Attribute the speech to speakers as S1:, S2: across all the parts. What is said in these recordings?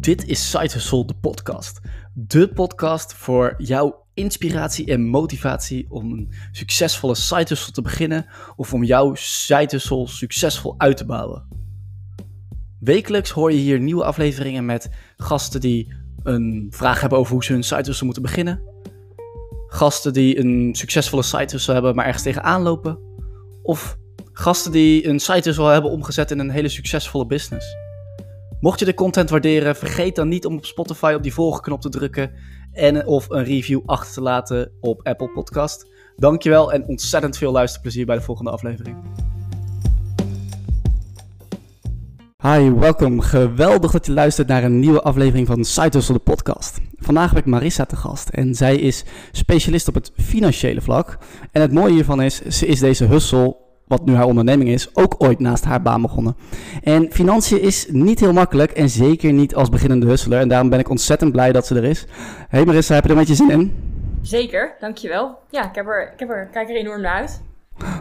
S1: Dit is Side Hustle, de podcast. De podcast voor jouw inspiratie en motivatie om een succesvolle side hustle te beginnen of om jouw side hustle succesvol uit te bouwen. Wekelijks hoor je hier nieuwe afleveringen met gasten die een vraag hebben over hoe ze hun side hustle moeten beginnen. Gasten die een succesvolle side hustle hebben, maar ergens tegenaan lopen. Of gasten die een side hustle hebben omgezet in een hele succesvolle business. Mocht je de content waarderen, vergeet dan niet om op Spotify op die volgknop te drukken en of een review achter te laten op Apple Podcast. Dankjewel en ontzettend veel luisterplezier bij de volgende aflevering. Hi, welkom. Geweldig dat je luistert naar een nieuwe aflevering van Side Hustle, de podcast. Vandaag heb ik Marissa te gast en zij is specialist op het financiële vlak. En het mooie hiervan is, ze is deze hustle wat nu haar onderneming is, ook ooit naast haar baan begonnen. En financiën is niet heel makkelijk en zeker niet als beginnende hustler. En daarom ben ik ontzettend blij dat ze er is. Hey Marissa, heb je er met je zin in?
S2: Zeker, dankjewel. Ja, ik, heb er, ik heb er, kijk er enorm naar uit.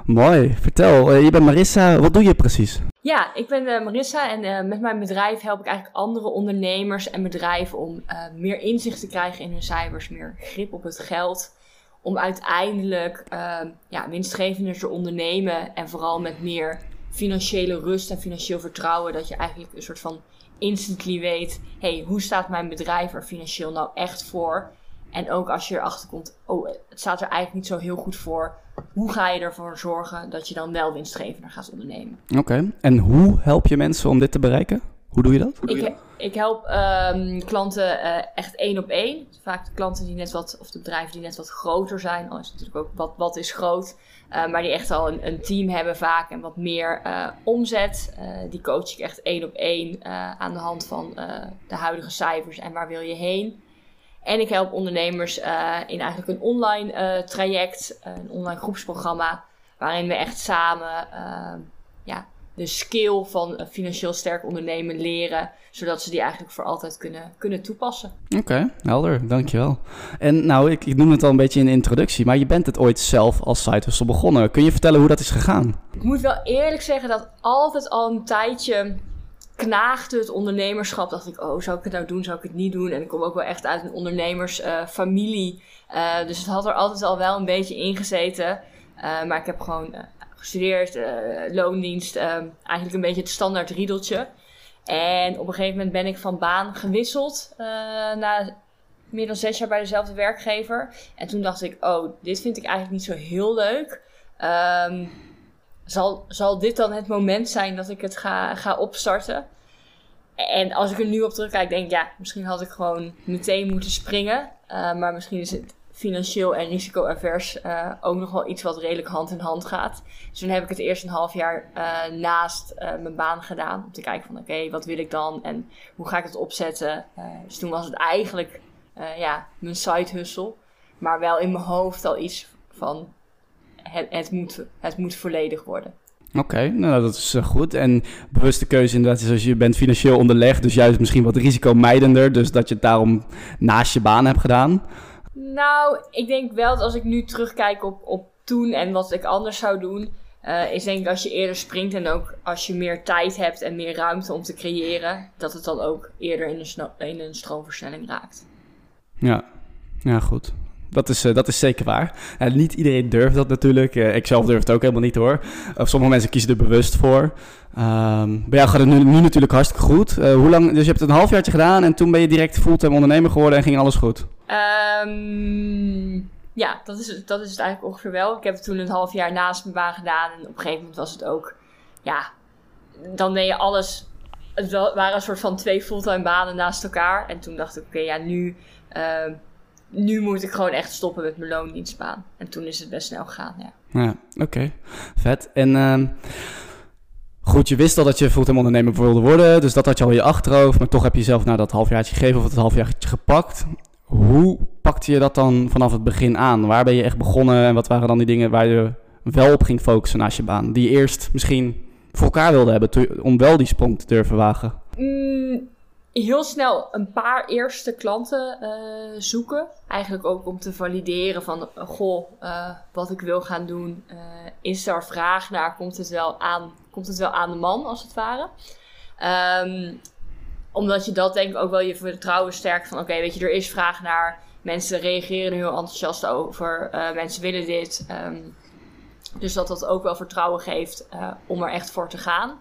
S1: Mooi, vertel. Uh, je bent Marissa, wat doe je precies?
S2: Ja, ik ben uh, Marissa en uh, met mijn bedrijf help ik eigenlijk andere ondernemers en bedrijven om meer inzicht te krijgen in hun cijfers, meer grip op het geld om uiteindelijk uh, ja, winstgevender te ondernemen. En vooral met meer financiële rust en financieel vertrouwen. Dat je eigenlijk een soort van instantly weet: hey, hoe staat mijn bedrijf er financieel nou echt voor? En ook als je erachter komt: oh, het staat er eigenlijk niet zo heel goed voor. Hoe ga je ervoor zorgen dat je dan wel winstgevender gaat ondernemen?
S1: Oké, en hoe help je mensen om dit te bereiken? Hoe doe je dat?
S2: Ik, ik help um, klanten uh, echt één op één. Vaak de klanten die net wat, of de bedrijven die net wat groter zijn. Al is natuurlijk ook wat, wat is groot. Uh, maar die echt al een, een, team hebben vaak en wat meer uh, omzet. die coach ik echt één op één aan de hand van de huidige cijfers en waar wil je heen. En ik help ondernemers in eigenlijk een online traject, een online groepsprogramma. Waarin we echt samen ja, de skill van een financieel sterk ondernemen leren, zodat ze die eigenlijk voor altijd kunnen, kunnen toepassen.
S1: Oké, helder, dankjewel. En nou, ik, ik noem het al een beetje in de introductie, maar je bent het ooit zelf als side hustle begonnen. Kun je vertellen hoe dat is gegaan?
S2: Ik moet wel eerlijk zeggen dat altijd al een tijdje knaagde het ondernemerschap. Dacht ik, oh, zou ik het nou doen, zou ik het niet doen? En ik kom ook wel echt uit een ondernemersfamilie. Uh, dus het had er altijd al wel een beetje ingezeten. Uh, maar ik heb gewoon uh, gestudeerd, uh, loondienst, uh, eigenlijk een beetje het standaard riedeltje. En op een gegeven moment ben ik van baan gewisseld uh, na meer dan zes jaar bij dezelfde werkgever. En toen dacht ik, oh, dit vind ik eigenlijk niet zo heel leuk. Um, zal, zal dit dan het moment zijn dat ik het ga, ga opstarten? En als ik er nu op terugkijk, denk ik, ja, misschien had ik gewoon meteen moeten springen. Uh, maar misschien is het financieel en risicoavers uh, ook nog wel iets wat redelijk hand in hand gaat. Dus toen heb ik het eerst een half jaar uh, naast uh, mijn baan gedaan. Om te kijken van oké, wat wil ik dan en hoe ga ik het opzetten. dus toen was het eigenlijk ja, mijn side hustle. Maar wel in mijn hoofd al iets van het, het, moet, het moet volledig worden.
S1: Oké, nou dat is goed. En bewuste keuze inderdaad is als je bent financieel onderlegd, dus juist misschien wat risicomijdender. Dus dat je het daarom naast je baan hebt gedaan.
S2: Nou, ik denk wel dat als ik nu terugkijk op, op toen en wat ik anders zou doen, uh, is denk ik als je eerder springt en ook als je meer tijd hebt en meer ruimte om te creëren, dat het dan ook eerder in een, in een stroomversnelling raakt.
S1: Ja, ja goed. Dat is, uh, dat is zeker waar. Uh, niet iedereen durft dat natuurlijk. Uh, ik zelf durf het ook helemaal niet hoor. sommige mensen kiezen er bewust voor. Um, bij jou gaat het nu, nu natuurlijk hartstikke goed. hoe lang, dus je hebt het een halfjaartje gedaan en toen ben je direct fulltime ondernemer geworden en ging alles goed?
S2: Um, ja, dat is, dat is het eigenlijk ongeveer wel. Ik heb het toen een half jaar naast mijn baan gedaan en op een gegeven moment was het ook, ja, dan deed je alles. Het waren een soort van twee fulltime banen naast elkaar. En toen dacht ik, oké, ja, nu nu moet ik gewoon echt stoppen met mijn loondienstbaan. En toen is het best snel gegaan, ja.
S1: Ja, oké. Vet. En uh, goed, je wist al dat je fulltime ondernemer wilde worden. Dus dat had je al in je achterhoofd. Maar toch heb je jezelf naar dat halfjaartje gegeven of het halfjaartje gepakt. Hoe pakte je dat dan vanaf het begin aan? Waar ben je echt begonnen en wat waren dan die dingen waar je wel op ging focussen naast je baan? Die je eerst misschien voor elkaar wilde hebben om wel die sprong te durven wagen?
S2: Mm, heel snel een paar eerste klanten uh, zoeken. Eigenlijk ook om te valideren van, goh, uh, wat ik wil gaan doen. Uh, is er vraag naar? Komt het wel aan, komt het wel aan de man, als het ware? Um, omdat je dat denk ik ook wel je vertrouwen sterkt van oké, weet je, er is vraag naar. Mensen reageren er heel enthousiast over. Uh, mensen willen dit. Um, dus dat dat ook wel vertrouwen geeft uh, om er echt voor te gaan.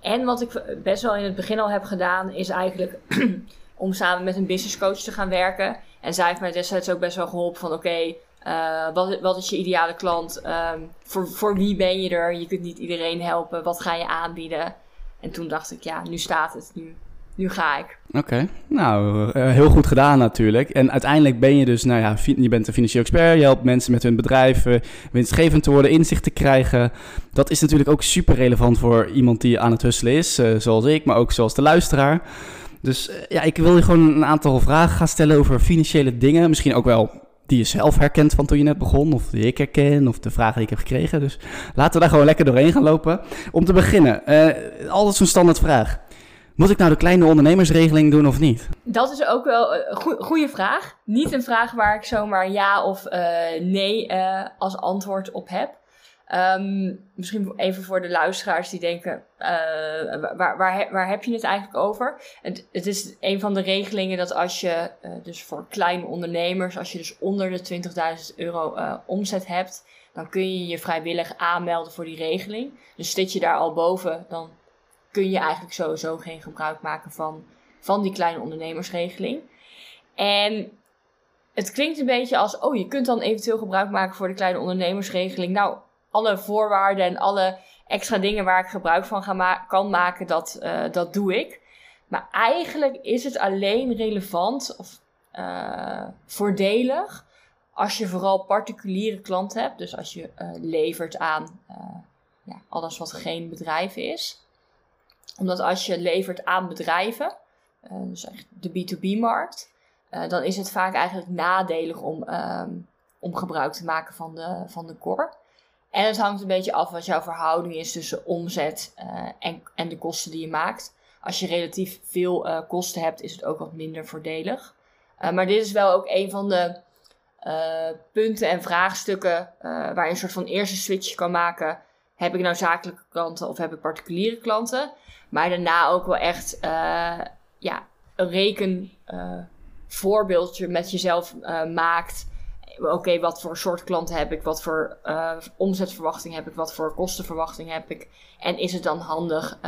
S2: En wat ik best wel in het begin al heb gedaan, is eigenlijk om samen met een business coach te gaan werken. En zij heeft mij destijds ook best wel geholpen van oké, uh, wat, wat, is je ideale klant? Um, voor, voor wie ben je er? Je kunt niet iedereen helpen. Wat ga je aanbieden? En toen dacht ik, ja, nu staat het. Nu, nu ga ik.
S1: Oké, nou, uh, heel goed gedaan natuurlijk. En uiteindelijk ben je dus, nou ja, je bent een financieel expert. Je helpt mensen met hun bedrijf uh, winstgevend te worden, inzicht te krijgen. Dat is natuurlijk ook super relevant voor iemand die aan het husselen is, uh, zoals ik, maar ook zoals de luisteraar. Dus ja, ik wil je gewoon een aantal vragen gaan stellen over financiële dingen. Misschien ook wel die je zelf herkent van toen je net begon, of die ik herken, of de vragen die ik heb gekregen. Dus laten we daar gewoon lekker doorheen gaan lopen. Om te beginnen, altijd zo'n standaard vraag. Moet ik nou de kleine ondernemersregeling doen of niet?
S2: Dat is ook wel een goede vraag. Niet een vraag waar ik zomaar ja of uh, nee uh, als antwoord op heb. Um, misschien even voor de luisteraars die denken, waar, waar, waar heb je het eigenlijk over? Het, het is een van de regelingen dat als je, dus voor kleine ondernemers, als je dus onder de 20.000 euro omzet hebt, dan kun je je vrijwillig aanmelden voor die regeling. Dus zit je daar al boven, dan kun je eigenlijk sowieso geen gebruik maken van, van die kleine ondernemersregeling. En het klinkt een beetje als, oh, je kunt dan eventueel gebruik maken voor de kleine ondernemersregeling. Nou, alle voorwaarden en alle extra dingen waar ik gebruik van ga ma kan maken, dat, uh, dat doe ik. Maar eigenlijk is het alleen relevant of uh, voordelig als je vooral particuliere klanten hebt. Dus als je uh, levert aan ja, alles wat geen bedrijf is. Omdat als je levert aan bedrijven, dus de B2B-markt, dan is het vaak eigenlijk nadelig om, um, om gebruik te maken van de, van de core. En het hangt een beetje af wat jouw verhouding is tussen omzet uh, en, en de kosten die je maakt. Als je relatief veel kosten hebt, is het ook wat minder voordelig. Maar dit is wel ook een van de punten en vraagstukken waar je een soort van eerste switch kan maken. Heb ik nou zakelijke klanten of heb ik particuliere klanten? Maar daarna ook wel echt ja, een reken voorbeeldje met jezelf maakt oké, wat voor soort klanten heb ik, wat voor omzetverwachting heb ik, wat voor kostenverwachting heb ik. En is het dan handig,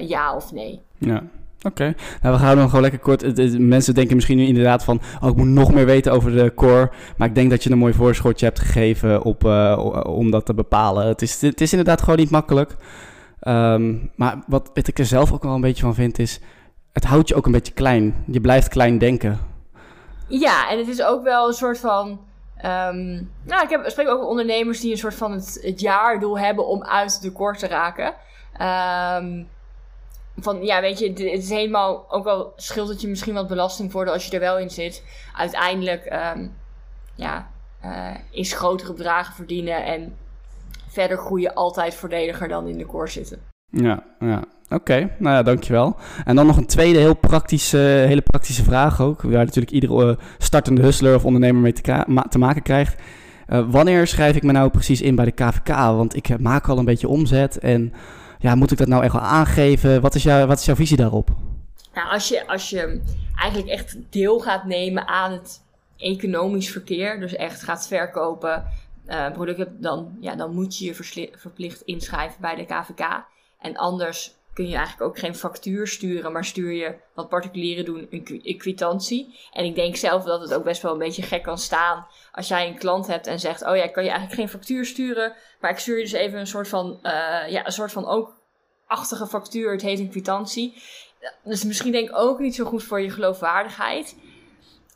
S2: ja of nee?
S1: Ja. Oké, nou we gaan dan gewoon lekker kort. mensen denken misschien nu inderdaad van, oh ik moet nog meer weten over de core. Maar ik denk dat je een mooi voorschotje hebt gegeven op, uh, om dat te bepalen. Het is, het is inderdaad gewoon niet makkelijk. Um, maar wat, ik er zelf ook wel een beetje van vind is, het houdt je ook een beetje klein. Je blijft klein denken.
S2: Ja, en het is ook wel een soort van Um, nou, ik heb, spreek ook ondernemers die een soort van het, jaardoel hebben om uit de kort te raken. Um, van ja, weet je, het is helemaal ook wel scheelt het je misschien wat belastingvoordeel als je er wel in zit. Uiteindelijk, um, ja, uh, is grotere bedragen verdienen en verder groeien altijd voordeliger dan in de core zitten.
S1: Ja, ja. Oké, nou ja, dankjewel. En dan nog een tweede heel praktische, hele praktische vraag ook. Waar natuurlijk iedere uh, startende hustler of ondernemer mee te, ma te maken krijgt. Uh, wanneer schrijf ik me nou precies in bij de KVK? Want ik maak al een beetje omzet. En ja, moet ik dat nou echt wel aangeven? Wat is, jou, wat is jouw visie daarop?
S2: Nou, als je, als je eigenlijk echt deel gaat nemen aan het economisch verkeer, dus echt gaat verkopen, uh, producten, dan, ja, dan moet je je verplicht inschrijven bij de KVK. En anders kun je eigenlijk ook geen factuur sturen, maar stuur je wat particulieren doen een, kwitantie. En ik denk zelf dat het ook best wel een beetje gek kan staan als jij een klant hebt en zegt: Oh ja, ik kan je eigenlijk geen factuur sturen, maar ik stuur je dus even een soort van, uh, ja, een soort van ook achtige factuur. Het heet een kwitantie. Dus misschien denk ik ook niet zo goed voor je geloofwaardigheid.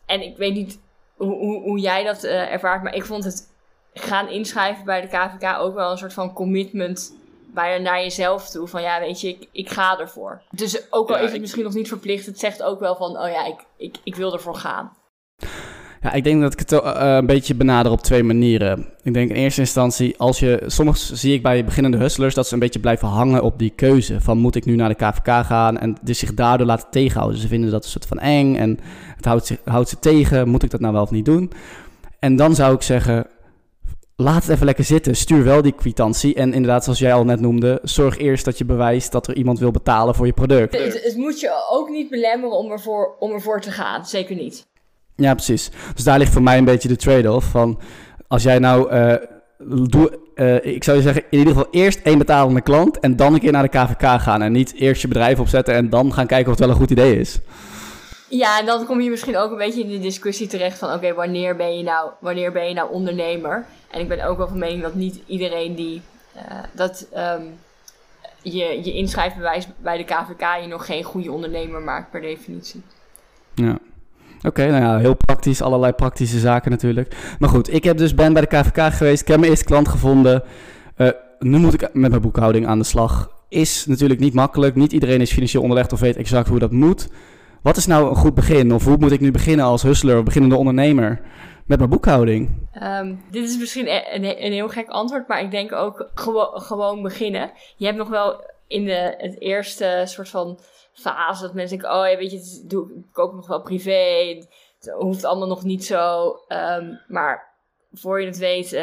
S2: En ik weet niet hoe, hoe, hoe jij dat uh, ervaart, maar ik vond het gaan inschrijven bij de KVK ook wel een soort van commitment bijna naar jezelf toe. Van ja, weet je, ik, ik ga ervoor. Dus ook al is het misschien nog niet verplicht, het zegt ook wel van, oh ja, ik, ik, ik wil ervoor gaan.
S1: Ja, ik denk dat ik het uh, een beetje benader op twee manieren. Ik denk in eerste instantie, als je, soms zie ik bij beginnende hustlers dat ze een beetje blijven hangen op die keuze. Van moet ik nu naar de KVK gaan en dus zich daardoor laten tegenhouden. Ze vinden dat een soort van eng en het houdt, zich, houdt ze tegen. Moet ik dat nou wel of niet doen? En dan zou ik zeggen, laat het even lekker zitten. Stuur wel die kwitantie. En inderdaad, zoals jij al net noemde, zorg eerst dat je bewijst dat er iemand wil betalen voor je product.
S2: Het, het moet je ook niet belemmeren om ervoor, om ervoor te gaan. Zeker niet.
S1: Ja, precies. Dus daar ligt voor mij een beetje de trade-off van als jij nou. Uh, doe, uh, ik zou je zeggen, in ieder geval eerst één betalende klant en dan een keer naar de KVK gaan. En niet eerst je bedrijf opzetten en dan gaan kijken of het wel een goed idee is.
S2: Ja, en dan kom je misschien ook een beetje in de discussie terecht van oké, wanneer ben je nou, wanneer ben je nou ondernemer? En ik ben ook wel van mening dat niet iedereen die uh, dat um, je, je inschrijfbewijs bij de KVK je nog geen goede ondernemer maakt per definitie.
S1: Ja. Oké, nou ja, heel praktisch, allerlei praktische zaken natuurlijk. Maar goed, ik heb dus ben bij de KVK geweest, ik heb mijn eerste klant gevonden. Uh, nu moet ik met mijn boekhouding aan de slag. Is natuurlijk niet makkelijk, niet iedereen is financieel onderlegd of weet exact hoe dat moet. Wat is nou een goed begin? Of hoe moet ik nu beginnen als hustler of beginnende ondernemer met mijn boekhouding?
S2: Um, dit is misschien e-, een, een, heel gek antwoord, maar ik denk ook gewo gewoon beginnen. Je hebt nog wel in de, het eerste soort van fase dat mensen denken, oh ja, weet je, doe, ik koop nog wel privé. Het hoeft allemaal nog niet zo. Um, maar voor je het weet, uh,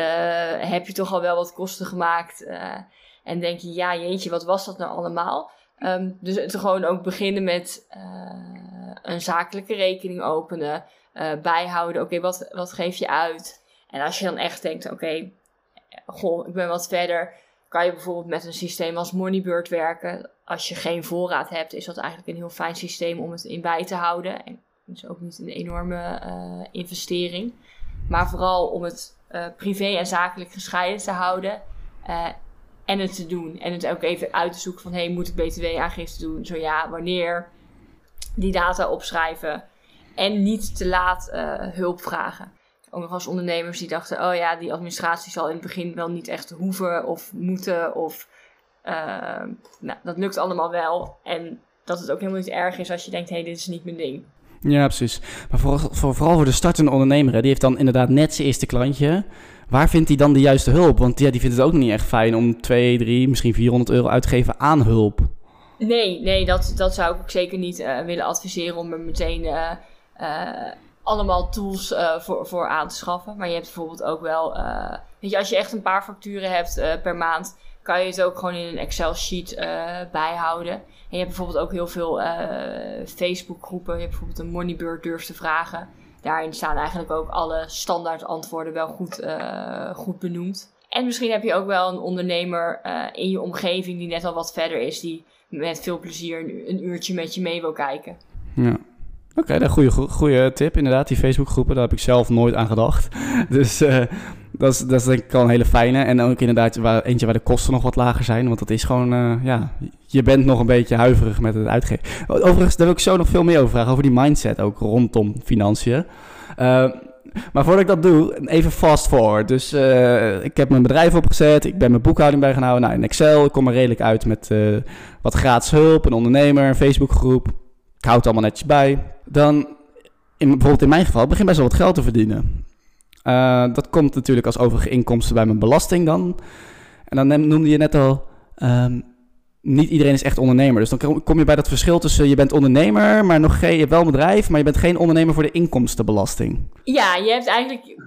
S2: heb je toch al wel wat kosten gemaakt. Uh, en denk je, ja, jeetje, wat was dat nou allemaal? Um, dus het gewoon ook beginnen met uh, een zakelijke rekening openen. bijhouden, oké, wat, wat geef je uit? En als je dan echt denkt, oké, goh, ik ben wat verder kan je bijvoorbeeld met een systeem als Moneybird werken. Als je geen voorraad hebt, is dat eigenlijk een heel fijn systeem om het in bij te houden. En is ook niet een enorme uh, investering. Maar vooral om het privé en zakelijk gescheiden te houden. En het te doen. En het ook even uit te zoeken van... hey, moet ik btw-aangifte doen? Zo ja, wanneer? Die data opschrijven. En niet te laat hulp vragen ook nog als ondernemers die dachten: oh ja, die administratie zal in het begin wel niet echt hoeven of moeten. Of uh, nou, dat lukt allemaal wel. En dat het ook helemaal niet erg is als je denkt: hé, hey, dit is niet mijn ding.
S1: Ja, precies. Maar vooral voor, vooral voor de startende ondernemer, die heeft dan inderdaad net zijn eerste klantje. Waar vindt hij dan de juiste hulp? Want ja, die vindt het ook niet echt fijn om 2, 3, misschien 400 euro uit te geven aan hulp.
S2: Nee, nee, dat, dat zou ik zeker niet uh, willen adviseren om er meteen uh, uh, allemaal tools voor, voor aan te schaffen. Maar je hebt bijvoorbeeld ook wel, weet je, als je echt een paar facturen hebt per maand, kan je het ook gewoon in een Excel-sheet bijhouden. Je hebt bijvoorbeeld ook heel veel Facebook-groepen. Je hebt bijvoorbeeld een Moneybird durf te vragen. Daarin staan eigenlijk ook alle standaard antwoorden wel goed, goed benoemd. En misschien heb je ook wel een ondernemer in je omgeving die net al wat verder is, die met veel plezier een, uurtje met je mee wil kijken.
S1: Ja. Oké, okay, goede, goede tip inderdaad. Die Facebookgroepen, daar heb ik zelf nooit aan gedacht. Dus uh, dat, is, dat denk ik al een hele fijne. En ook inderdaad waar, eentje waar de kosten nog wat lager zijn. Want dat is gewoon, uh, ja, je bent nog een beetje huiverig met het uitgeven. Overigens, daar wil ik zo nog veel meer over vragen. Over die mindset ook rondom financiën. Uh, maar voordat ik dat doe, even fast forward. Dus uh, ik heb mijn bedrijf opgezet, ik ben mijn boekhouding bij. Nou, in Excel, ik kom er redelijk uit met wat gratis hulp, een ondernemer, een Facebookgroep. Ik houd het allemaal netjes bij dan, in, bijvoorbeeld in mijn geval, begin best wel wat geld te verdienen. Uh, dat komt natuurlijk als overige inkomsten bij mijn belasting dan. En dan noemde je net al, um, niet iedereen is echt ondernemer. Dus dan kom je bij dat verschil tussen je bent ondernemer, maar nog geen, je hebt wel een bedrijf, maar je bent geen ondernemer voor de inkomstenbelasting.
S2: Ja, je hebt eigenlijk,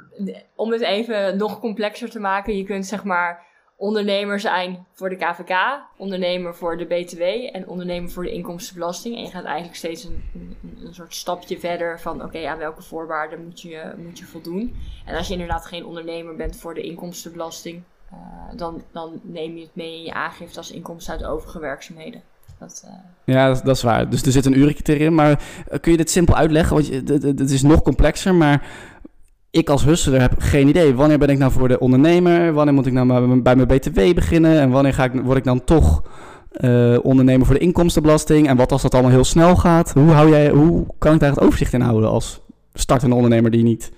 S2: om het even nog complexer te maken, je kunt zeg maar ondernemer zijn voor de KVK, ondernemer voor de BTW en ondernemer voor de inkomstenbelasting. En je gaat eigenlijk steeds een, een, soort stapje verder van oké, aan welke voorwaarden moet je, moet je voldoen. En als je inderdaad geen ondernemer bent voor de inkomstenbelasting, uh, dan, dan neem je het mee in je aangifte als inkomsten uit overige werkzaamheden. Dat,
S1: uh... Ja, dat, is waar. Dus er zit een uurcriterium. Maar uh, kun je dit simpel uitleggen? Want het is nog complexer, maar ik als hustler heb geen idee. Wanneer ben ik nou voor de ondernemer? Wanneer moet ik nou bij mijn BTW beginnen? En wanneer ga ik, word ik dan toch uh, ondernemer voor de inkomstenbelasting? En wat als dat allemaal heel snel gaat? Hoe, hou jij, hoe kan ik daar het overzicht in houden als startende ondernemer die niet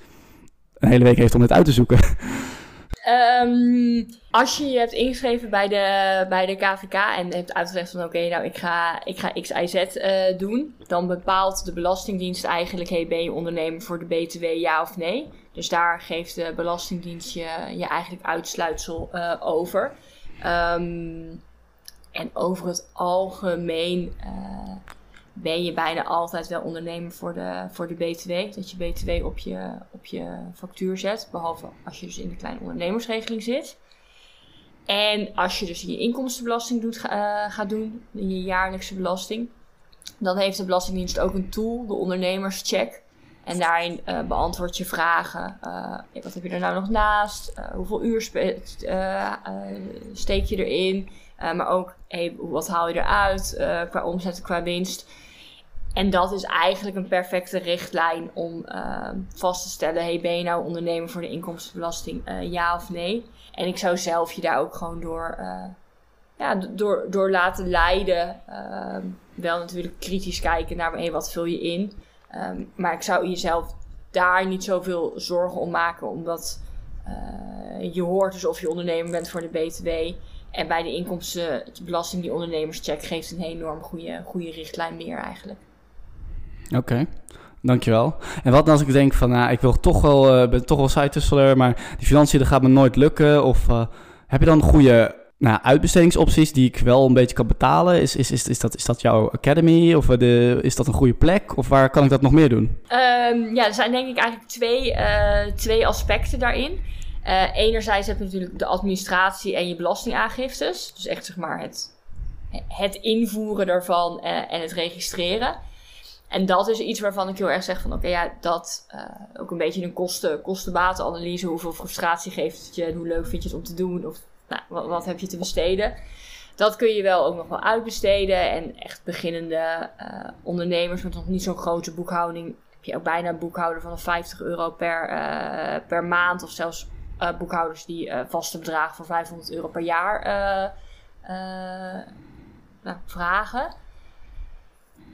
S1: een hele week heeft om dit uit te zoeken?
S2: Um, als je je hebt ingeschreven bij de, bij de KVK en hebt uitgelegd van oké, nou ik ga, ik ga X, Y, Z uh, doen, dan bepaalt de Belastingdienst eigenlijk, hey, ben je ondernemer voor de BTW ja of nee? Dus daar geeft de Belastingdienst je, je eigenlijk uitsluitsel uh, over. Um, en over het algemeen uh, ben je bijna altijd wel ondernemer voor de, voor de BTW. Dat je BTW op je, op je factuur zet. Behalve als je dus in de kleine ondernemersregeling zit. En als je dus je inkomstenbelasting doet, uh, gaat doen, je jaarlijkse belasting, dan heeft de Belastingdienst ook een tool, de ondernemerscheck. En daarin uh, beantwoord je vragen. Uh, wat heb je er nou nog naast? hoeveel uur steek je erin? maar ook, hey, wat haal je eruit qua omzet, qua winst? En dat is eigenlijk een perfecte richtlijn om vast te stellen: hey, ben je nou ondernemer voor de inkomstenbelasting? ja of nee? En ik zou zelf je daar ook gewoon door, ja, door, door laten leiden. Wel natuurlijk kritisch kijken naar wat vul je in. Um, maar ik zou jezelf daar niet zoveel zorgen om maken, omdat uh, je hoort dus of je ondernemer bent voor de BTW. En bij de inkomstenbelasting, die ondernemerscheck, geeft een enorm goede, goede richtlijn meer eigenlijk.
S1: Oké. Dankjewel. En wat als ik denk van, nou, ik wil toch wel, uh, ben toch wel site maar die financiën, gaat me nooit lukken. Of uh, heb je dan goede nou, uitbestedingsopties die ik wel een beetje kan betalen? Is, is, is, is, dat, is dat jouw academy? Of de, is dat een goede plek? Of waar kan ik dat nog meer doen?
S2: Um, ja, er zijn denk ik eigenlijk twee, uh, twee aspecten daarin. enerzijds heb je natuurlijk de administratie en je belastingaangiftes. Dus echt zeg maar het, het invoeren daarvan en het registreren. En dat is iets waarvan ik heel erg zeg van oké, ja, dat ook een beetje een kosten, kostenbatenanalyse. Hoeveel frustratie geeft het je en hoe leuk vind je het om te doen? Of nou, wat, wat, heb je te besteden? Dat kun je wel ook nog wel uitbesteden. En echt beginnende uh, ondernemers met nog niet zo'n grote boekhouding. Heb je ook bijna een boekhouder van 50 euro per, uh, per maand. Of zelfs boekhouders die vaste bedragen van 500 euro per jaar nou, vragen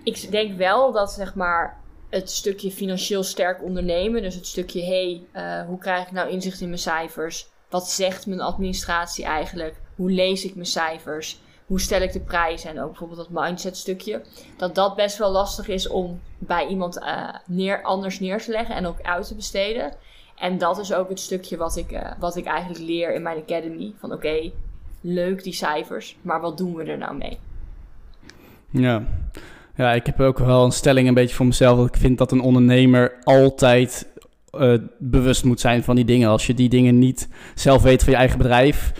S2: ik denk wel dat zeg maar het stukje financieel sterk ondernemen, dus het stukje hey, hoe krijg ik nou inzicht in mijn cijfers? Wat zegt mijn administratie eigenlijk? Hoe lees ik mijn cijfers? Hoe stel ik de prijzen? En ook bijvoorbeeld dat mindset stukje. Dat dat best wel lastig is om bij iemand uh, neer, anders neer te leggen en ook uit te besteden. En dat is ook het stukje wat ik, uh, wat ik eigenlijk leer in mijn academy. Van oké, leuk die cijfers, maar wat doen we er nou mee?
S1: Ja, ja, ik heb ook wel een stelling een beetje voor mezelf. Ik vind dat een ondernemer altijd uh, bewust moet zijn van die dingen. Als je die dingen niet zelf weet van je eigen bedrijf,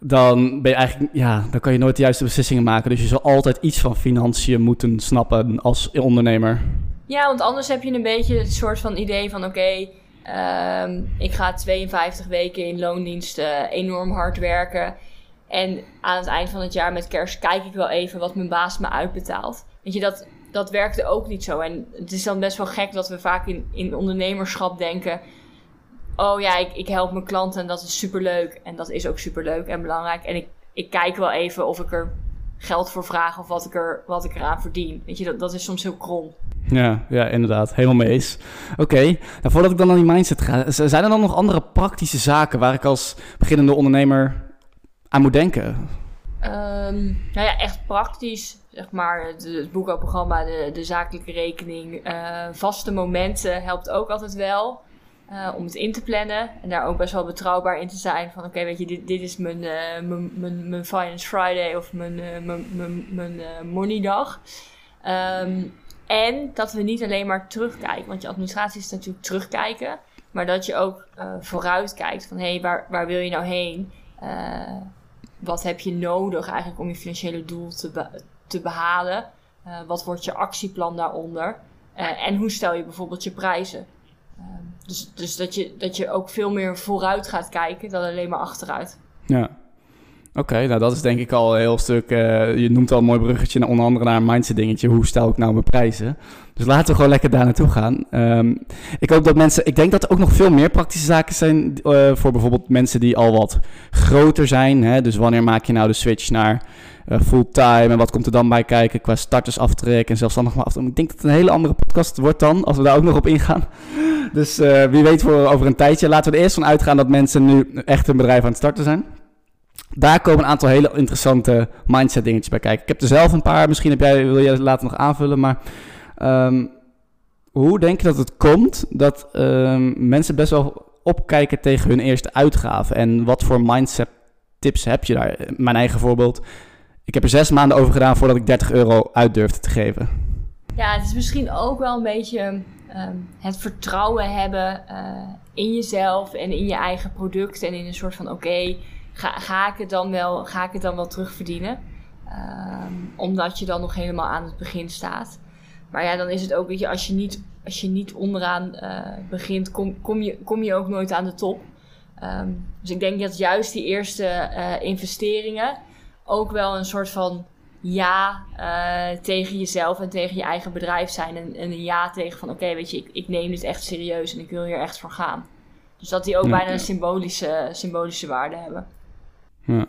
S1: dan ben je eigenlijk, ja, dan kan je nooit de juiste beslissingen maken. Dus je zal altijd iets van financiën moeten snappen als ondernemer.
S2: Ja, want anders heb je een beetje het soort van idee van oké, ehm, ik ga 52 weken in loondiensten enorm hard werken. En aan het eind van het jaar met kerst kijk ik wel even wat mijn baas me uitbetaalt. Weet je, dat, dat werkte ook niet zo. En het is dan best wel gek dat we vaak in, in ondernemerschap denken... Oh ja, ik, ik help mijn klanten en dat is superleuk. En dat is ook superleuk en belangrijk. En ik, ik kijk wel even of ik er geld voor vraag of wat ik, er, wat ik eraan verdien. Weet je, dat, dat is soms heel krom.
S1: Ja, ja, inderdaad. Helemaal mee eens. Oké, nou, voordat ik dan aan die mindset ga, zijn er dan nog andere praktische zaken waar ik als beginnende ondernemer aan moet denken?
S2: Um, nou ja, echt praktisch zeg maar, het, boekhoudprogramma, de, de zakelijke rekening, uh, vaste momenten helpt ook altijd wel. Uh, om het in te plannen en daar ook best wel betrouwbaar in te zijn. Van oké, weet je, dit, dit is mijn, uh, mijn, mijn, mijn, Finance Friday of mijn, mijn, mijn, mijn money dag. Um, en dat we niet alleen maar terugkijken, want je administratie is natuurlijk terugkijken, maar dat je ook vooruit kijkt van hé, hey, waar, waar wil je nou heen? wat heb je nodig eigenlijk om je financiële doel te, te behalen? Uh, wat wordt je actieplan daaronder? Uh, en hoe stel je bijvoorbeeld je prijzen? Uh, dus dus dat, je, dat je ook veel meer vooruit gaat kijken dan alleen maar achteruit.
S1: Ja. Oké, nou dat is denk ik al een heel stuk. Uh, je noemt al een mooi bruggetje, onder andere naar een mindset dingetje. Hoe stel ik nou mijn prijzen? Dus laten we gewoon lekker daar naartoe gaan. Um, ik hoop dat mensen. Ik denk dat er ook nog veel meer praktische zaken zijn. Uh, voor bijvoorbeeld mensen die al wat groter zijn. Hè? Dus wanneer maak je nou de switch naar uh, fulltime? En wat komt er dan bij kijken qua startersaftrek en zelfstandig maar? Ik denk dat het een hele andere podcast wordt dan. Als we daar ook nog op ingaan. Dus wie weet voor over een tijdje. Laten we er eerst van uitgaan dat mensen nu echt een bedrijf aan het starten zijn. Daar komen een aantal hele interessante mindset dingetjes bij kijken. Ik heb er zelf een paar. Misschien heb jij, wil je later nog aanvullen. Maar um, hoe denk je dat het komt dat um, mensen best wel opkijken tegen hun eerste uitgave? En wat voor mindset tips heb je daar? Mijn eigen voorbeeld. Ik heb er zes maanden over gedaan voordat ik 30 euro uit durfde te geven.
S2: Ja, het is misschien ook wel een beetje ehm, het vertrouwen hebben uh, in jezelf en in je eigen product. En in een soort van: oké, ga, ga, ik het dan wel, ga ik het dan wel terugverdienen? Um, omdat je dan nog helemaal aan het begin staat. Maar ja, dan is het ook, weet je, als je niet, als je niet onderaan uh, begint, kom, kom, je, kom je ook nooit aan de top. Um, dus ik denk dat juist die eerste uh, investeringen ook wel een soort van ja uh, tegen jezelf en tegen je eigen bedrijf zijn. En, en een ja tegen van oké, okay, weet je, ik, ik neem dit echt serieus en ik wil hier echt voor gaan. Dus dat die ook ja, bijna een symbolische, symbolische waarde hebben.
S1: Ja.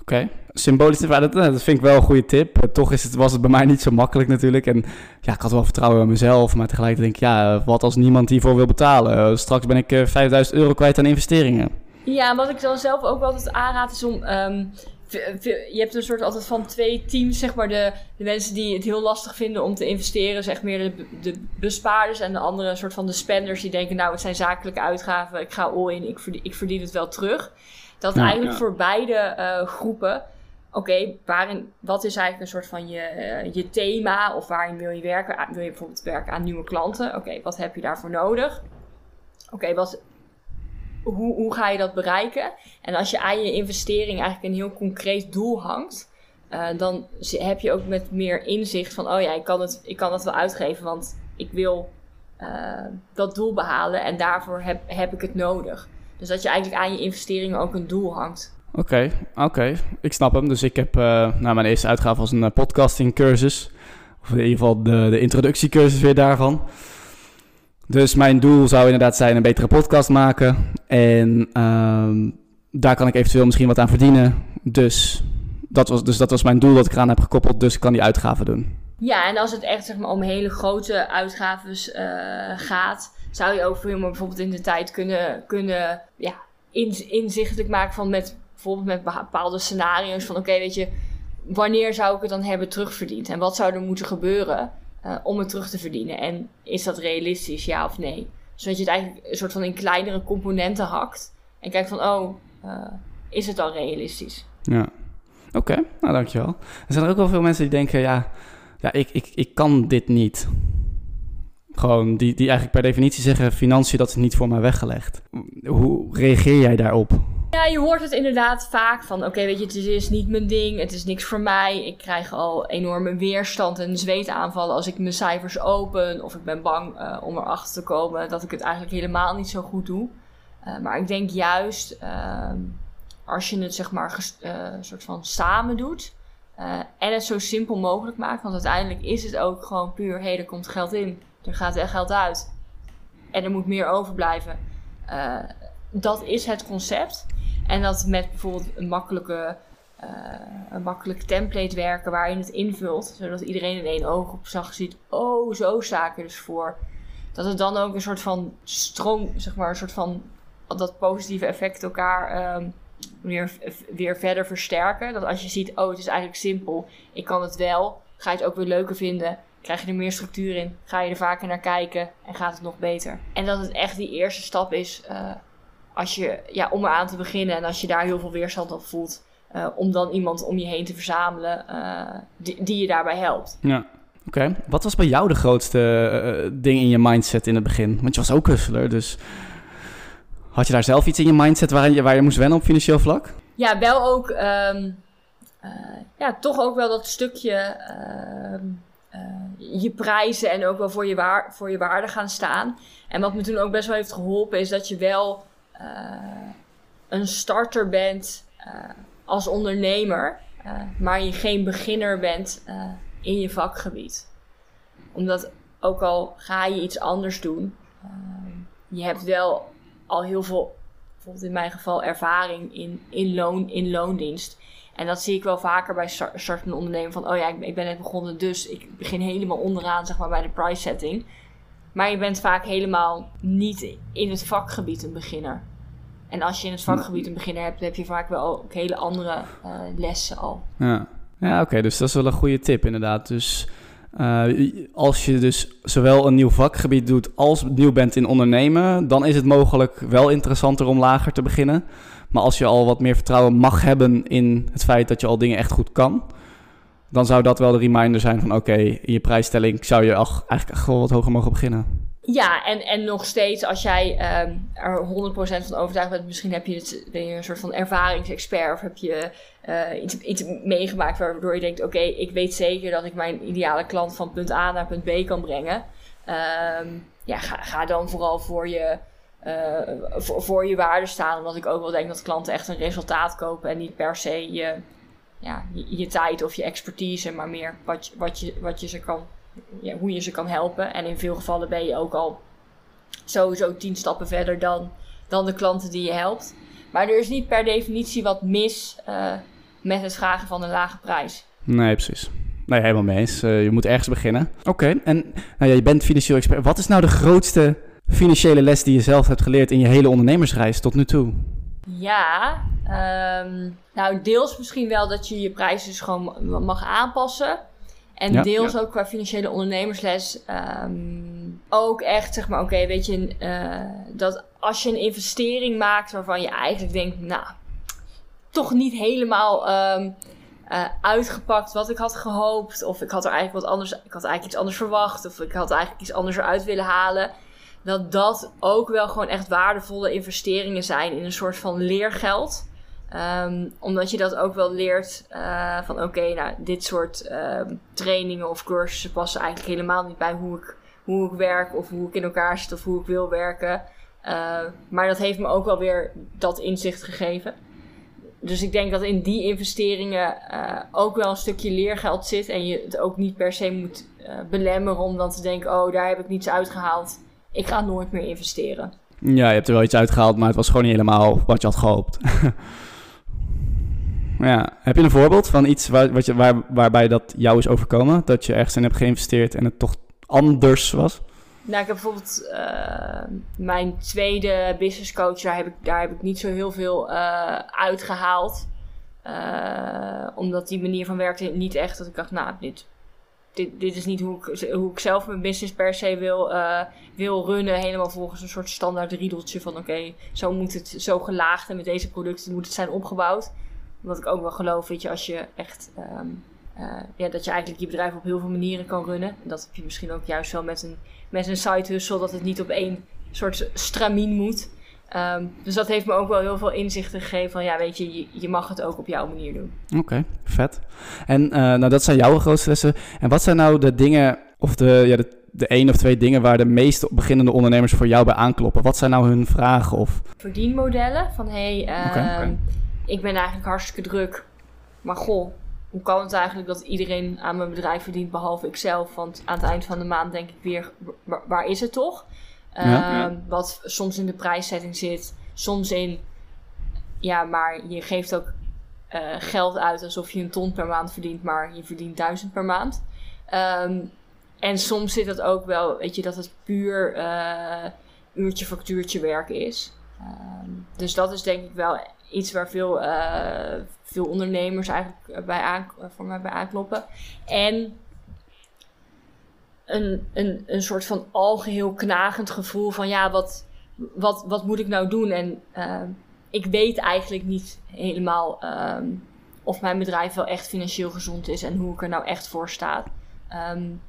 S1: Oké, okay. symbolisch, dat, dat vind ik wel een goede tip. Toch is het, was het bij mij niet zo makkelijk natuurlijk. En ja, ik had wel vertrouwen in mezelf, maar tegelijkertijd denk ik, ja, wat als niemand hiervoor wil betalen? Straks ben ik 5000 euro kwijt aan investeringen.
S2: Ja, wat ik dan zelf ook altijd aanraad is om... Um, je hebt een soort altijd van twee teams, zeg maar. De, de mensen die het heel lastig vinden om te investeren, zeg meer de, de bespaarders. En de andere soort van de spenders die denken, nou, het zijn zakelijke uitgaven. Ik ga all in, ik verdien, ik verdien het wel terug. Dat eigenlijk ja. voor beide uh, groepen, oké, okay, waarin, wat is eigenlijk een soort van je, uh, je thema of waarin wil je werken? Wil je bijvoorbeeld werken aan nieuwe klanten? Oké, okay, wat heb je daarvoor nodig? Oké, okay, wat, hoe, hoe ga je dat bereiken? En als je aan je investering eigenlijk een heel concreet doel hangt, uh, dan heb je ook met meer inzicht van, oh ja, ik kan het, ik kan het wel uitgeven, want ik wil dat doel behalen en daarvoor heb, heb ik het nodig. Dus dat je eigenlijk aan je investeringen ook een doel hangt.
S1: Oké, okay, oké. Okay. Ik snap hem. Dus ik heb, uh, nou, mijn eerste uitgave was een uh, podcasting cursus. Of in ieder geval de, de introductiecursus weer daarvan. Dus mijn doel zou inderdaad zijn een betere podcast maken. En uh, daar kan ik eventueel misschien wat aan verdienen. Dus dat, was, dus dat was mijn doel dat ik eraan heb gekoppeld. Dus ik kan die uitgaven doen.
S2: Ja, en als het echt zeg maar, om hele grote uitgaves uh, gaat zou je veel meer bijvoorbeeld in de tijd kunnen, kunnen ja, inzichtelijk maken van met bijvoorbeeld met bepaalde scenario's van oké, weet je, wanneer zou ik het dan hebben terugverdiend? En wat zou er moeten gebeuren uh, om het terug te verdienen? En is dat realistisch, ja of nee? Zodat je het eigenlijk een soort van in kleinere componenten hakt en kijkt van oh, uh, is het al realistisch?
S1: Ja. Oké, nou dankjewel. Er zijn er ook wel veel mensen die denken, ja, ja ik, ik, ik kan dit niet. Gewoon, die, die eigenlijk per definitie zeggen: financiën, dat is niet voor mij weggelegd. Hoe reageer jij daarop?
S2: Ja, je hoort het inderdaad vaak van: oké, weet je, het is niet mijn ding, het is niks voor mij. Ik krijg al enorme weerstand en zweetaanvallen als ik mijn cijfers open. Of ik ben bang uh, om erachter te komen dat ik het eigenlijk helemaal niet zo goed doe. Uh, maar ik denk juist uh, als je het zeg maar uh, soort van samen doet. en het zo simpel mogelijk maakt. Want uiteindelijk is het ook gewoon puur: hé, hey, er komt geld in er gaat echt geld uit. En er moet meer overblijven. Uh, dat is het concept. En dat met bijvoorbeeld een makkelijke, uh, een makkelijk template werken waar je het invult, zodat iedereen in één oogopslag ziet: oh, zo sta ik dus voor. Dat het dan ook een soort van stroom, zeg maar, een soort van dat positieve effect elkaar um, weer, weer verder versterken. Dat als je ziet: oh, het is eigenlijk simpel, ik kan het wel, ga je het ook weer leuker vinden krijg je er meer structuur in, ga je er vaker naar kijken en gaat het nog beter. En dat het echt die eerste stap is uh, als je, ja, om eraan te beginnen en als je daar heel veel weerstand op voelt, uh, om dan iemand om je heen te verzamelen uh, die, die, je daarbij helpt.
S1: Ja. Oké, okay. wat was bij jou de grootste ding in je mindset in het begin? Want je was ook hustler, dus had je daar zelf iets in je mindset waar je, waar je moest wennen op financieel vlak?
S2: Ja, wel ook, um, ja, toch ook wel dat stukje ehm, uh, je prijzen en ook wel voor je, waar, voor je waarde gaan staan. En wat me toen ook best wel heeft geholpen, is dat je wel uh, een starter bent uh, als ondernemer, maar je geen beginner bent in je vakgebied. Omdat ook al ga je iets anders doen, je hebt wel al heel veel, bijvoorbeeld in mijn geval, ervaring in, in, loon, in loondienst. En dat zie ik wel vaker bij startende ondernemer van, oh ja, ik, ik ben net begonnen, dus ik begin helemaal onderaan, zeg maar, bij de price setting. Maar je bent vaak helemaal niet in het vakgebied een beginner. En als je in het vakgebied een beginner hebt, heb je vaak wel ook hele andere uh, lessen al.
S1: Ja, ja oké, dus dat is wel een goede tip inderdaad. Dus uh, als je dus zowel een nieuw vakgebied doet als nieuw bent in ondernemen, dan is het mogelijk wel interessanter om lager te beginnen. Maar als je al wat meer vertrouwen mag hebben in het feit dat je al dingen echt goed kan, dan zou dat wel de reminder zijn van oké, in je prijsstelling zou je eigenlijk wel wat hoger mogen beginnen.
S2: Ja, en, en nog steeds als jij um, er 100% van overtuigd bent, misschien heb je ben je een soort van ervaringsexpert of heb je uh, iets, meegemaakt waardoor je denkt, oké, ik weet zeker dat ik mijn ideale klant van punt A naar punt B kan brengen. Um, ja, ga, ga dan vooral voor je, uh, voor, voor, je waarde staan, omdat ik ook wel denk dat klanten echt een resultaat kopen en niet per se je, ja, je, je tijd of je expertise, maar meer wat, wat, je, wat je ze kan ja, hoe je ze kan helpen. En in veel gevallen ben je ook al sowieso tien stappen verder dan, dan de klanten die je helpt. Maar er is niet per definitie wat mis uh, met het vragen van een lage prijs.
S1: Nee, precies. Nee, helemaal mee eens. Uh, je moet ergens beginnen. Oké, en nou ja, je bent financieel expert. Wat is nou de grootste financiële les die je zelf hebt geleerd in je hele ondernemersreis tot nu toe?
S2: Ja, um, nou deels misschien wel dat je je prijzen dus gewoon mag aanpassen. En deels ook qua financiële ondernemersles. Um, ook echt, zeg maar, oké, weet je, uh, dat als je een investering maakt waarvan je eigenlijk denkt, nou, toch niet helemaal um, uh, uitgepakt wat ik had gehoopt. Of ik had er eigenlijk wat anders, ik had eigenlijk iets anders verwacht. Of ik had eigenlijk iets anders eruit willen halen. Dat dat ook wel gewoon echt waardevolle investeringen zijn in een soort van leergeld. Um, omdat je dat ook wel leert uh, van oké, nou, dit soort uh, trainingen of cursussen passen eigenlijk helemaal niet bij hoe ik, hoe ik werk of hoe ik in elkaar zit of hoe ik wil werken. Uh, maar dat heeft me ook wel weer dat inzicht gegeven. Dus ik denk dat in die investeringen ook wel een stukje leergeld zit en je het ook niet per se moet belemmeren om dan te denken, oh, daar heb ik niets uitgehaald. Ik ga nooit meer investeren.
S1: Ja, je hebt er wel iets uitgehaald, maar het was gewoon niet helemaal wat je had gehoopt. Ja. Heb je een voorbeeld van iets waar, wat je, waar, waarbij dat jou is overkomen? Dat je ergens in hebt geïnvesteerd en het toch anders was?
S2: Nou, ik heb bijvoorbeeld uh, mijn tweede business coach, daar heb ik, daar heb ik niet zo heel veel uh, uitgehaald. Uh, omdat die manier van werken niet echt dat ik dacht, nou, dit, dit, dit is niet hoe ik, hoe ik zelf mijn business per se wil, wil runnen. Helemaal volgens een soort standaard riedeltje van oké, zo moet het zo gelaagd en met deze producten moet het zijn opgebouwd. Wat ik ook wel geloof, weet je, als je echt. Um, uh, ja, dat je eigenlijk je bedrijf op heel veel manieren kan runnen. En dat heb je misschien ook juist wel met een, met een side hustle, dat het niet op één soort stramien moet. Um, dus dat heeft me ook wel heel veel inzichten gegeven van ja, weet je, je, je mag het ook op jouw manier doen.
S1: Oké, vet. En uh, nou, dat zijn jouw grootste lessen. En wat zijn nou de dingen, of de, ja, de, de één of twee dingen waar de meeste beginnende ondernemers voor jou bij aankloppen? Wat zijn nou hun vragen? Of...
S2: Verdienmodellen van hey, uh, okay, okay ik ben eigenlijk hartstikke druk. Maar goh, hoe kan het eigenlijk dat iedereen aan mijn bedrijf verdient behalve ikzelf? Want aan het eind van de maand denk ik weer, waar, is het toch? Ja, uh, Wat soms in de prijszetting zit, soms in, ja, maar je geeft ook uh, geld uit alsof je een ton per maand verdient, maar je verdient duizend per maand. Um, en soms zit het ook wel, weet je, dat het puur uh, uurtje factuurtje werk is. Um, dus dat is denk ik wel iets waar veel, uh, veel ondernemers eigenlijk bij aan, voor mij bij aankloppen. En een, een, een soort van algeheel knagend gevoel van ja, wat, wat, wat moet ik nou doen? En uh, ik weet eigenlijk niet helemaal um, of mijn bedrijf wel echt financieel gezond is en hoe ik er nou echt voor sta. Um,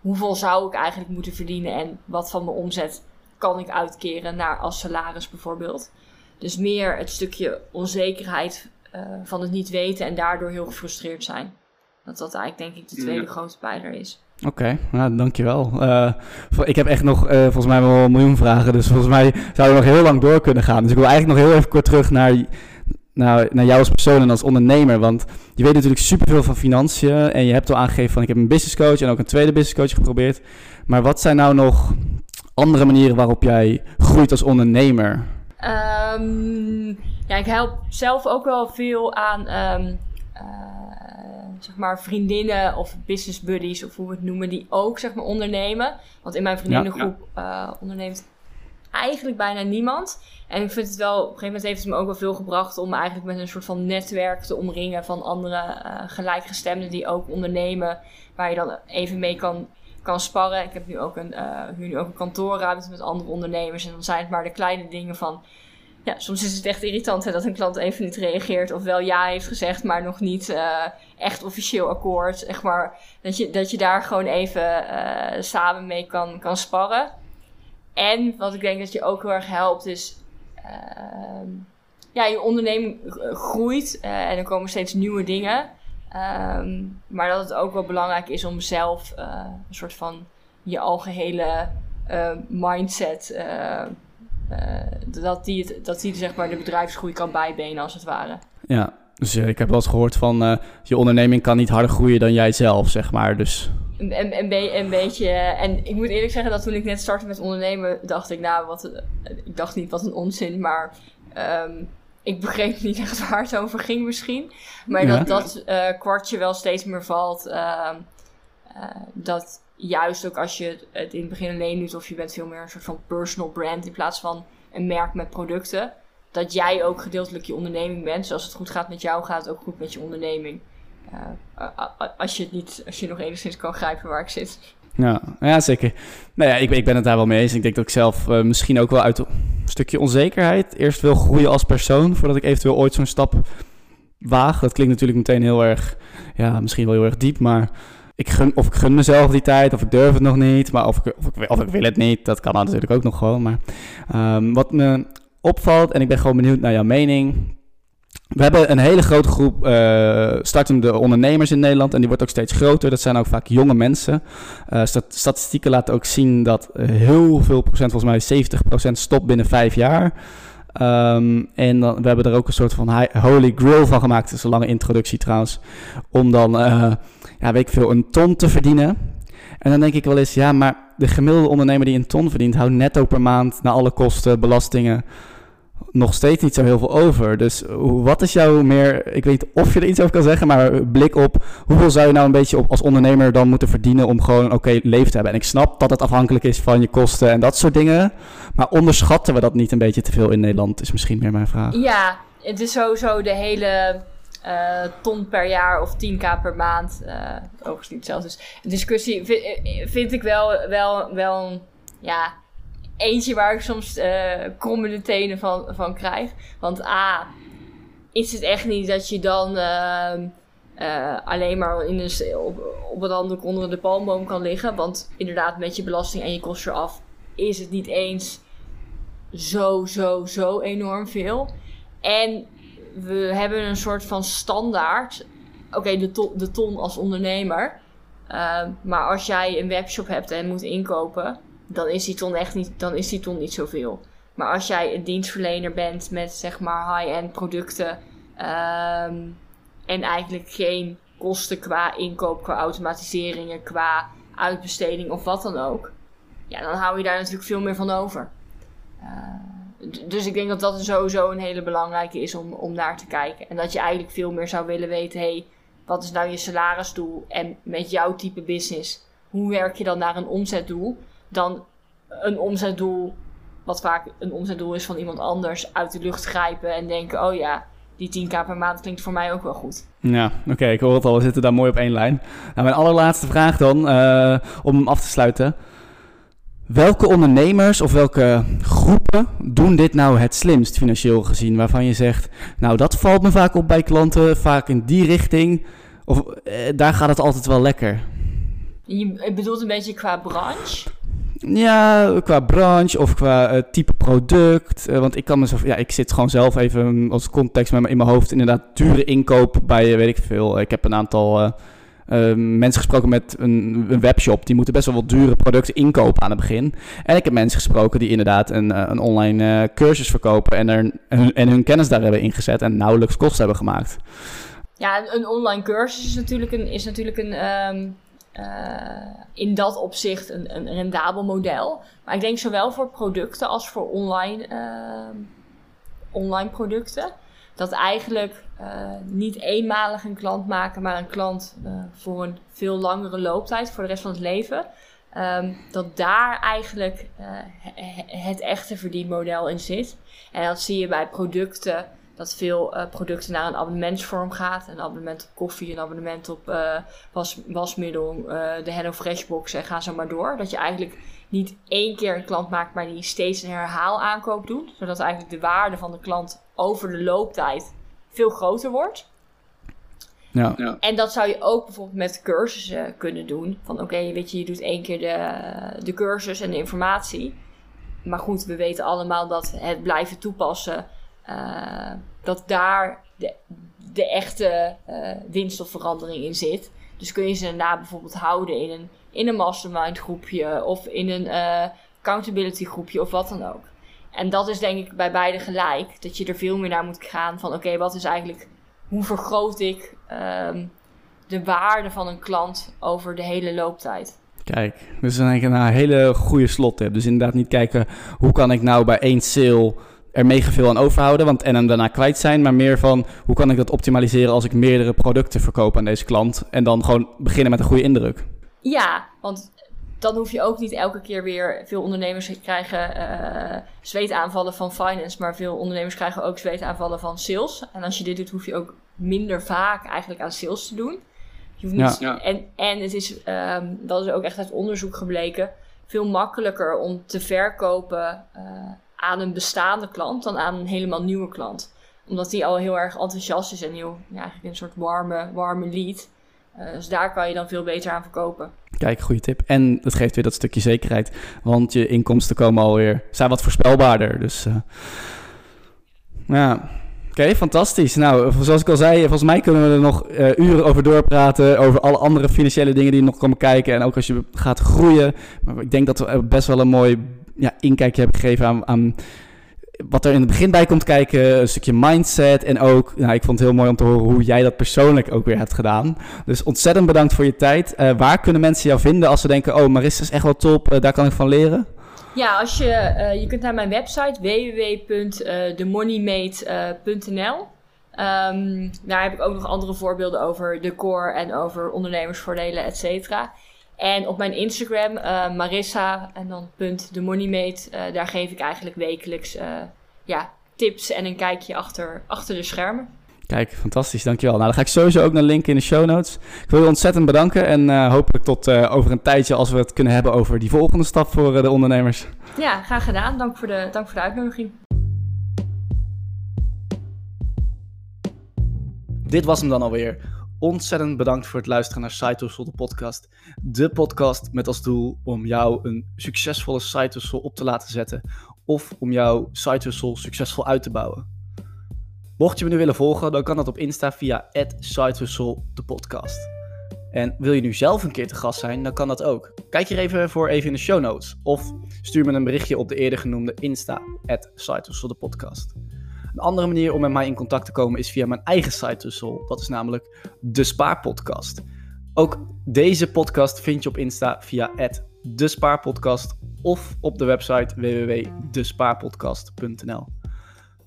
S2: hoeveel zou ik eigenlijk moeten verdienen en wat van mijn omzet kan ik uitkeren naar als salaris bijvoorbeeld. Dus meer het stukje onzekerheid uh, van het niet weten en daardoor heel gefrustreerd zijn. Dat dat eigenlijk denk ik de tweede grote pijler is.
S1: Oké, okay, nou, dankjewel. Uh, ik heb echt nog uh, volgens mij wel een miljoen vragen, dus volgens mij zou je nog heel lang door kunnen gaan. Dus ik wil eigenlijk nog heel even kort terug naar, naar, naar jou als persoon en als ondernemer. Want je weet natuurlijk superveel van financiën en je hebt al aangegeven van ik heb een business coach en ook een tweede business coach geprobeerd. Maar wat zijn nou nog andere manieren waarop jij groeit als ondernemer?
S2: Um, ja, ik help zelf ook wel veel aan um, uh, zeg maar vriendinnen of business buddies of hoe we het noemen, die ook zeg maar ondernemen. Want in mijn vriendinnengroep ja, ja. Uh, onderneemt eigenlijk bijna niemand. En ik vind het wel, op een gegeven moment heeft het me ook wel veel gebracht om eigenlijk met een soort van netwerk te omringen van andere uh, gelijkgestemden die ook ondernemen, waar je dan even mee kan kan sparren. Ik heb nu ook een, uh, huur nu ook een kantoorruimte met andere ondernemers. En dan zijn het maar de kleine dingen van... ja, soms is het echt irritant hè, dat een klant even niet reageert. Of wel ja heeft gezegd, maar nog niet uh, echt officieel akkoord. Zeg maar, dat, je, dat je daar gewoon even uh, samen mee kan, kan sparren. En wat ik denk dat je ook heel erg helpt, is. Uh, ja, je onderneming groeit en er komen steeds nieuwe dingen. Um, maar dat het ook wel belangrijk is om zelf een soort van je algehele mindset dat, die het, dat die zeg maar de bedrijfsgroei kan bijbenen als het ware.
S1: Ja, dus uh, ik heb wel eens gehoord van uh, je onderneming kan niet harder groeien dan jij zelf, zeg maar. Dus...
S2: Een, een, een, een beetje. En ik moet eerlijk zeggen dat toen ik net startte met ondernemen, dacht ik, nou, wat, ik dacht niet wat een onzin, maar um, ik begreep niet echt waar het over ging misschien. Maar ja. dat dat kwartje wel steeds meer valt. Uh, dat juist ook als je het in het begin alleen doet, of je bent veel meer een soort van personal brand in plaats van een merk met producten, dat jij ook gedeeltelijk je onderneming bent. Dus als het goed gaat met jou, gaat het ook goed met je onderneming. Uh, als, je het niet, als je nog enigszins kan grijpen waar ik zit.
S1: Ja, ja zeker. Nou ja, ik, ik ben het daar wel mee eens. Ik denk dat ik zelf uh, misschien ook wel uit een stukje onzekerheid eerst wil groeien als persoon, voordat ik eventueel ooit zo'n stap waag. Dat klinkt natuurlijk meteen heel erg, ja, misschien wel heel erg diep, maar ik gun, of ik gun mezelf die tijd, of ik durf het nog niet, maar of ik, of ik, of ik wil het niet, dat kan natuurlijk ook nog gewoon. Maar um, wat me opvalt, en ik ben gewoon benieuwd naar jouw mening. We hebben een hele grote groep uh, startende ondernemers in Nederland en die wordt ook steeds groter. Dat zijn ook vaak jonge mensen. Uh, statistieken laten ook zien dat heel veel procent, volgens mij 70 procent, stopt binnen vijf jaar. Um, en dan, we hebben er ook een soort van holy grail van gemaakt. Dat is een lange introductie trouwens. Om dan, uh, ja, weet ik veel, een ton te verdienen. En dan denk ik wel eens, ja, maar de gemiddelde ondernemer die een ton verdient, houdt netto per maand na alle kosten, belastingen, nog steeds niet zo heel veel over. Dus wat is jouw meer, ik weet niet of je er iets over kan zeggen, maar blik op hoeveel zou je nou een beetje op, als ondernemer dan moeten verdienen om gewoon oké leven te hebben? En ik snap dat het afhankelijk is van je kosten en dat soort dingen, maar onderschatten we dat niet een beetje te veel in Nederland, is misschien meer mijn vraag.
S2: Ja, het is sowieso de hele uh, ton per jaar of 10k per maand. Uh, overigens niet zelfs. Dus discussie vind, vind, ik wel, wel, wel ja, eentje waar ik soms uh, tenen van, van krijg. Want A, is het echt niet dat je dan uh, alleen maar in een, op, op een handdoek onder de palmboom kan liggen. Want inderdaad, met je belasting en je kosten af is het niet eens zo, zo, zo enorm veel. En we hebben een soort van standaard. Oké, de, ton, de ton als ondernemer. Uh, maar als jij een webshop hebt en moet inkopen, dan is die ton echt niet, dan is die ton niet zoveel. Maar als jij een dienstverlener bent met zeg maar high-end producten um, en eigenlijk geen kosten qua inkoop, qua automatiseringen, qua uitbesteding of wat dan ook, ja, dan hou je daar natuurlijk veel meer van over. Uh, dus ik denk dat dat sowieso een hele belangrijke is om, om naar te kijken. En dat je eigenlijk veel meer zou willen weten: hey, wat is nou je salarisdoel? En met jouw type business, hoe werk je dan naar een omzetdoel? Dan een omzetdoel, wat vaak een omzetdoel is van iemand anders, uit de lucht grijpen en denken: oh ja, die 10k per maand klinkt voor mij ook wel goed.
S1: Ja, oké, ik hoor het al. We zitten daar mooi op één lijn. Nou, mijn allerlaatste vraag dan, uh, om hem af te sluiten. Welke ondernemers of welke groepen doen dit nou het slimst financieel gezien? Waarvan je zegt, nou dat valt me vaak op bij klanten, vaak in die richting. Of eh, daar gaat het altijd wel lekker.
S2: Je bedoelt een beetje qua branche?
S1: Ja, qua branche of qua uh, type product. Uh, want ik kan mezelf, ja, ik zit gewoon zelf even als context met me in mijn hoofd. Inderdaad, dure inkoop bij, uh, weet ik veel. Ik heb een aantal mensen gesproken met een, een, webshop. Die moeten best wel wat dure producten inkopen aan het begin. En ik heb mensen gesproken die inderdaad een, een online cursus verkopen. En, er, en, hun kennis daar hebben ingezet en nauwelijks kosten hebben gemaakt.
S2: Ja, een online cursus is natuurlijk een, is natuurlijk een uh, in dat opzicht een, een rendabel model. Maar ik denk zowel voor producten als voor online, uh, online producten. Dat eigenlijk uh, niet eenmalig een klant maken, maar een klant voor een veel langere looptijd, voor de rest van het leven. Um, dat daar eigenlijk het echte verdienmodel in zit. En dat zie je bij producten dat veel uh, producten naar een abonnementsvorm gaat. Een abonnement op koffie, een abonnement op uh, was, wasmiddel, uh, de Hello Fresh box en ga zo maar door. Dat je eigenlijk niet één keer een klant maakt, maar die steeds een herhaal aankoop doet. Zodat eigenlijk de waarde van de klant over de looptijd veel groter wordt. Ja. ja. En dat zou je ook bijvoorbeeld met cursussen kunnen doen. Van oké, weet je, je doet één keer de, de cursus en de informatie. Maar goed, we weten allemaal dat het blijven toepassen, uh, dat daar de, echte uh, winst of verandering in zit. Dus kun je ze daarna bijvoorbeeld houden in een, in een mastermind groepje of in een uh, accountability groepje of wat dan ook. En dat is denk ik bij beide gelijk. Dat je er veel meer naar moet gaan van oké, wat is eigenlijk, hoe vergroot ik um, de waarde van een klant over de hele looptijd.
S1: Kijk, dus dan denk ik een hele goede slot heb. Dus inderdaad niet kijken hoe kan ik nou bij één sale er mega veel aan overhouden want, en hem daarna kwijt zijn. Maar meer van hoe kan ik dat optimaliseren als ik meerdere producten verkoop aan deze klant. En dan gewoon beginnen met een goede indruk.
S2: Ja, want dan hoef je ook niet elke keer weer. Veel ondernemers krijgen uh, zweetaanvallen van finance, maar veel ondernemers krijgen ook zweetaanvallen van sales. En als je dit doet, hoef je ook minder vaak eigenlijk aan sales te doen. Je hoeft niet, ja. En, en het is, um, dat is ook echt uit onderzoek gebleken, veel makkelijker om te verkopen uh, aan een bestaande klant dan aan een helemaal nieuwe klant. Omdat die al heel erg enthousiast is en heel, ja, eigenlijk een soort warme, warme lead. Uh, dus daar kan je dan veel beter aan verkopen.
S1: Kijk, goede tip. En het geeft weer dat stukje zekerheid. Want je inkomsten komen alweer, zijn wat voorspelbaarder. Dus uh, ja, Oké, fantastisch. Nou, zoals ik al zei, volgens mij kunnen we er nog uh, uren over doorpraten. Over alle andere financiële dingen die nog komen kijken. En ook als je gaat groeien. Maar ik denk dat we best wel een mooi ja, inkijkje hebben gegeven aan, aan wat er in het begin bij komt kijken, een stukje mindset en ook, nou, ik vond het heel mooi om te horen hoe jij dat persoonlijk ook weer hebt gedaan. Dus ontzettend bedankt voor je tijd. Uh, waar kunnen mensen jou vinden als ze denken, oh, Marissa is echt wel top, uh, daar kan ik van leren?
S2: Ja, als je, uh, je kunt naar mijn website www.themoneymate.nl. Um, daar heb ik ook nog andere voorbeelden over decor en over ondernemersvoordelen, et cetera. En op mijn Instagram, uh, Marissa en dan punt de Moneymate, uh, daar geef ik eigenlijk wekelijks uh, ja, tips en een kijkje achter, achter de schermen.
S1: Kijk, fantastisch, dankjewel. Nou, dan ga ik sowieso ook naar linken in de show notes. Ik wil je ontzettend bedanken en hopelijk tot over een tijdje als we het kunnen hebben over die volgende stap voor de ondernemers.
S2: Ja, graag gedaan. Dank voor de, dank voor de uitnodiging.
S1: Dit was hem dan alweer. Ontzettend bedankt voor het luisteren naar Side de podcast. De podcast met als doel om jou een succesvolle side op te laten zetten. Of om jouw side succesvol uit te bouwen. Mocht je me nu willen volgen, dan kan dat op Insta via @sidehustle de podcast. En wil je nu zelf een keer te gast zijn, dan kan dat ook. Kijk hier even voor even in de show notes. Of stuur me een berichtje op de eerder genoemde Insta, de podcast. Een andere manier om met mij in contact te komen is via mijn eigen site hustle. Dat is namelijk de Spaarpodcast. Ook deze podcast vind je op Insta via de Spaarpodcast of op de website www.despaarpodcast.nl.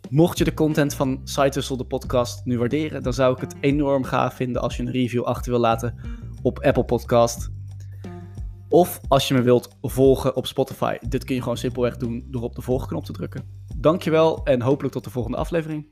S1: Mocht je de content van Site Hustle, de podcast, nu waarderen, dan zou ik het enorm gaaf vinden als je een review achter wil laten op Apple Podcast. Of als je me wilt volgen op Spotify. Dit kun je gewoon simpelweg doen door op de volgknop te drukken. Dankjewel en hopelijk tot de volgende aflevering.